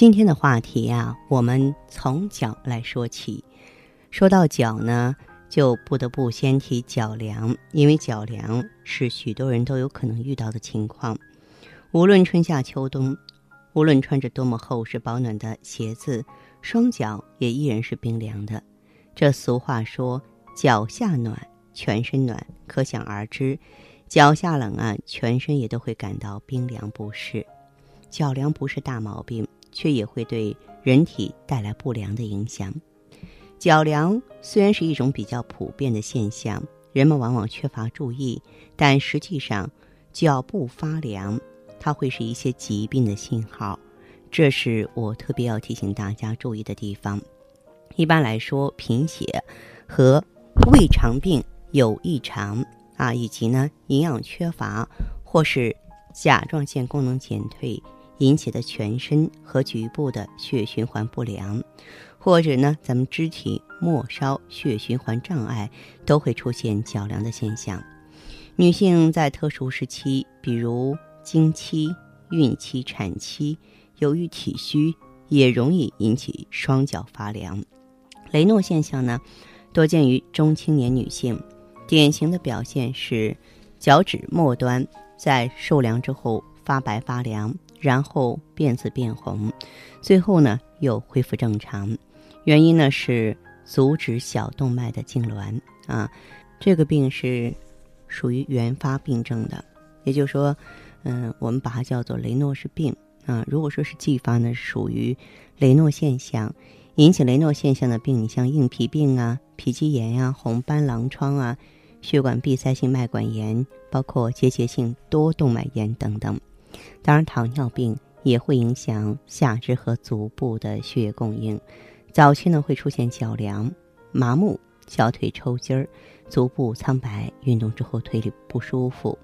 今天的话题呀，我们从脚来说起。说到脚呢，就不得不先提脚凉，因为脚凉是许多人都有可能遇到的情况。无论春夏秋冬，无论穿着多么厚实保暖的鞋子，双脚也依然是冰凉的。这俗话说：“脚下暖，全身暖。”可想而知，脚下冷啊，全身也都会感到冰凉不适。脚凉不是大毛病。却也会对人体带来不良的影响。脚凉虽然是一种比较普遍的现象，人们往往缺乏注意，但实际上，脚部发凉，它会是一些疾病的信号。这是我特别要提醒大家注意的地方。一般来说，贫血和胃肠病有异常啊，以及呢营养缺乏或是甲状腺功能减退。引起的全身和局部的血循环不良，或者呢，咱们肢体末梢血循环障碍，都会出现脚凉的现象。女性在特殊时期，比如经期、孕期、产期，由于体虚，也容易引起双脚发凉。雷诺现象呢，多见于中青年女性，典型的表现是脚趾末端在受凉之后发白发凉。然后变紫变红，最后呢又恢复正常。原因呢是阻止小动脉的痉挛啊，这个病是属于原发病症的，也就是说，嗯，我们把它叫做雷诺氏病啊。如果说是继发呢，属于雷诺现象。引起雷诺现象的病，你像硬皮病啊、皮肌炎呀、红斑狼疮啊、血管闭塞性脉管炎，包括结节性多动脉炎等等。当然，糖尿病也会影响下肢和足部的血液供应。早期呢，会出现脚凉、麻木、小腿抽筋儿、足部苍白，运动之后腿里不舒服。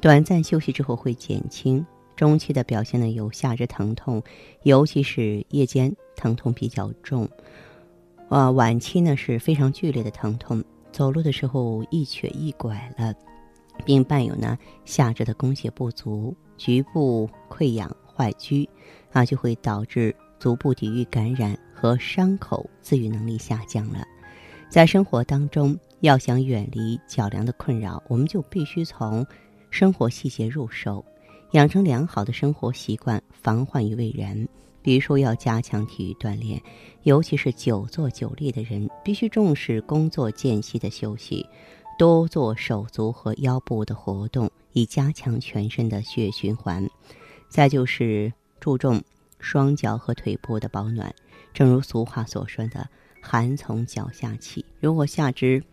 短暂休息之后会减轻。中期的表现呢，有下肢疼痛，尤其是夜间疼痛比较重。啊，晚期呢是非常剧烈的疼痛，走路的时候一瘸一拐了，并伴有呢下肢的供血不足。局部溃疡坏疽，啊，就会导致足部抵御感染和伤口自愈能力下降了。在生活当中，要想远离脚凉的困扰，我们就必须从生活细节入手，养成良好的生活习惯，防患于未然。比如说，要加强体育锻炼，尤其是久坐久立的人，必须重视工作间隙的休息，多做手足和腰部的活动。以加强全身的血液循环，再就是注重双脚和腿部的保暖。正如俗话所说的“寒从脚下起”，如果下肢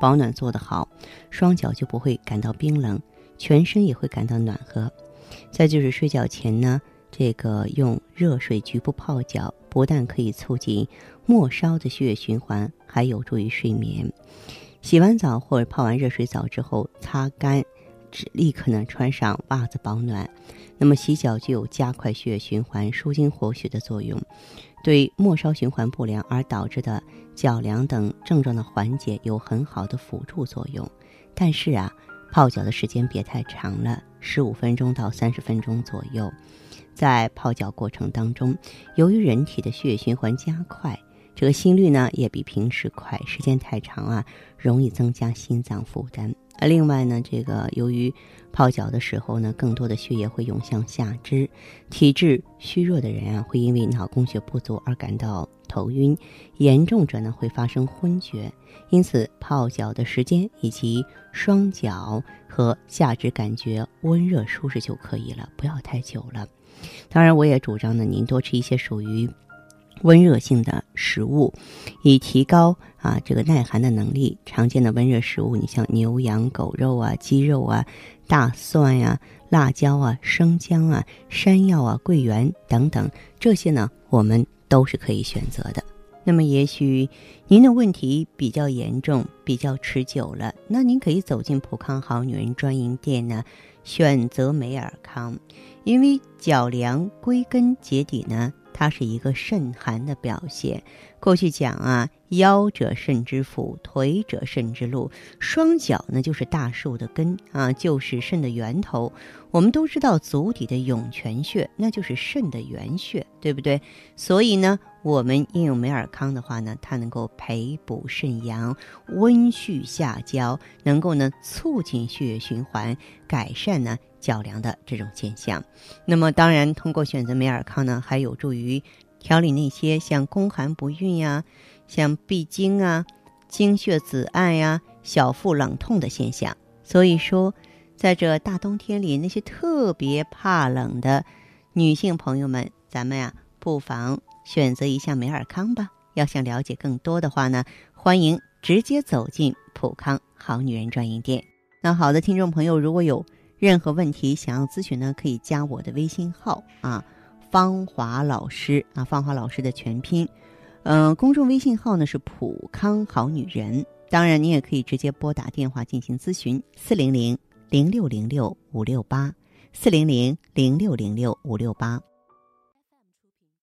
保暖做得好，双脚就不会感到冰冷，全身也会感到暖和。再就是睡觉前呢，这个用热水局部泡脚，不但可以促进末梢的血液循环，还有助于睡眠。洗完澡或者泡完热水澡之后，擦干。立刻呢穿上袜子保暖，那么洗脚具有加快血液循环、舒筋活血的作用，对末梢循环不良而导致的脚凉等症状的缓解有很好的辅助作用。但是啊，泡脚的时间别太长了，十五分钟到三十分钟左右。在泡脚过程当中，由于人体的血液循环加快。这个心率呢也比平时快，时间太长啊，容易增加心脏负担。而另外呢，这个由于泡脚的时候呢，更多的血液会涌向下肢，体质虚弱的人啊，会因为脑供血不足而感到头晕，严重者呢会发生昏厥。因此，泡脚的时间以及双脚和下肢感觉温热舒适就可以了，不要太久了。当然，我也主张呢，您多吃一些属于。温热性的食物，以提高啊这个耐寒的能力。常见的温热食物，你像牛羊狗肉啊、鸡肉啊、大蒜呀、辣椒啊、生姜啊、山药啊、桂圆等等，这些呢，我们都是可以选择的。那么，也许您的问题比较严重、比较持久了，那您可以走进普康好女人专营店呢，选择美尔康，因为脚凉归根结底呢。它是一个肾寒的表现。过去讲啊，腰者肾之府，腿者肾之路，双脚呢就是大树的根啊，就是肾的源头。我们都知道足底的涌泉穴，那就是肾的原穴，对不对？所以呢，我们应用美尔康的话呢，它能够培补肾阳，温煦下焦，能够呢促进血液循环，改善呢。脚凉的这种现象，那么当然通过选择美尔康呢，还有助于调理那些像宫寒不孕呀、像闭经啊、经血紫暗呀、小腹冷痛的现象。所以说，在这大冬天里，那些特别怕冷的女性朋友们，咱们呀不妨选择一下美尔康吧。要想了解更多的话呢，欢迎直接走进普康好女人专营店。那好的，听众朋友，如果有。任何问题想要咨询呢，可以加我的微信号啊，芳华老师啊，芳华老师的全拼，嗯，公众微信号呢是普康好女人。当然，你也可以直接拨打电话进行咨询，四零零零六零六五六八，四零零零六零六五六八。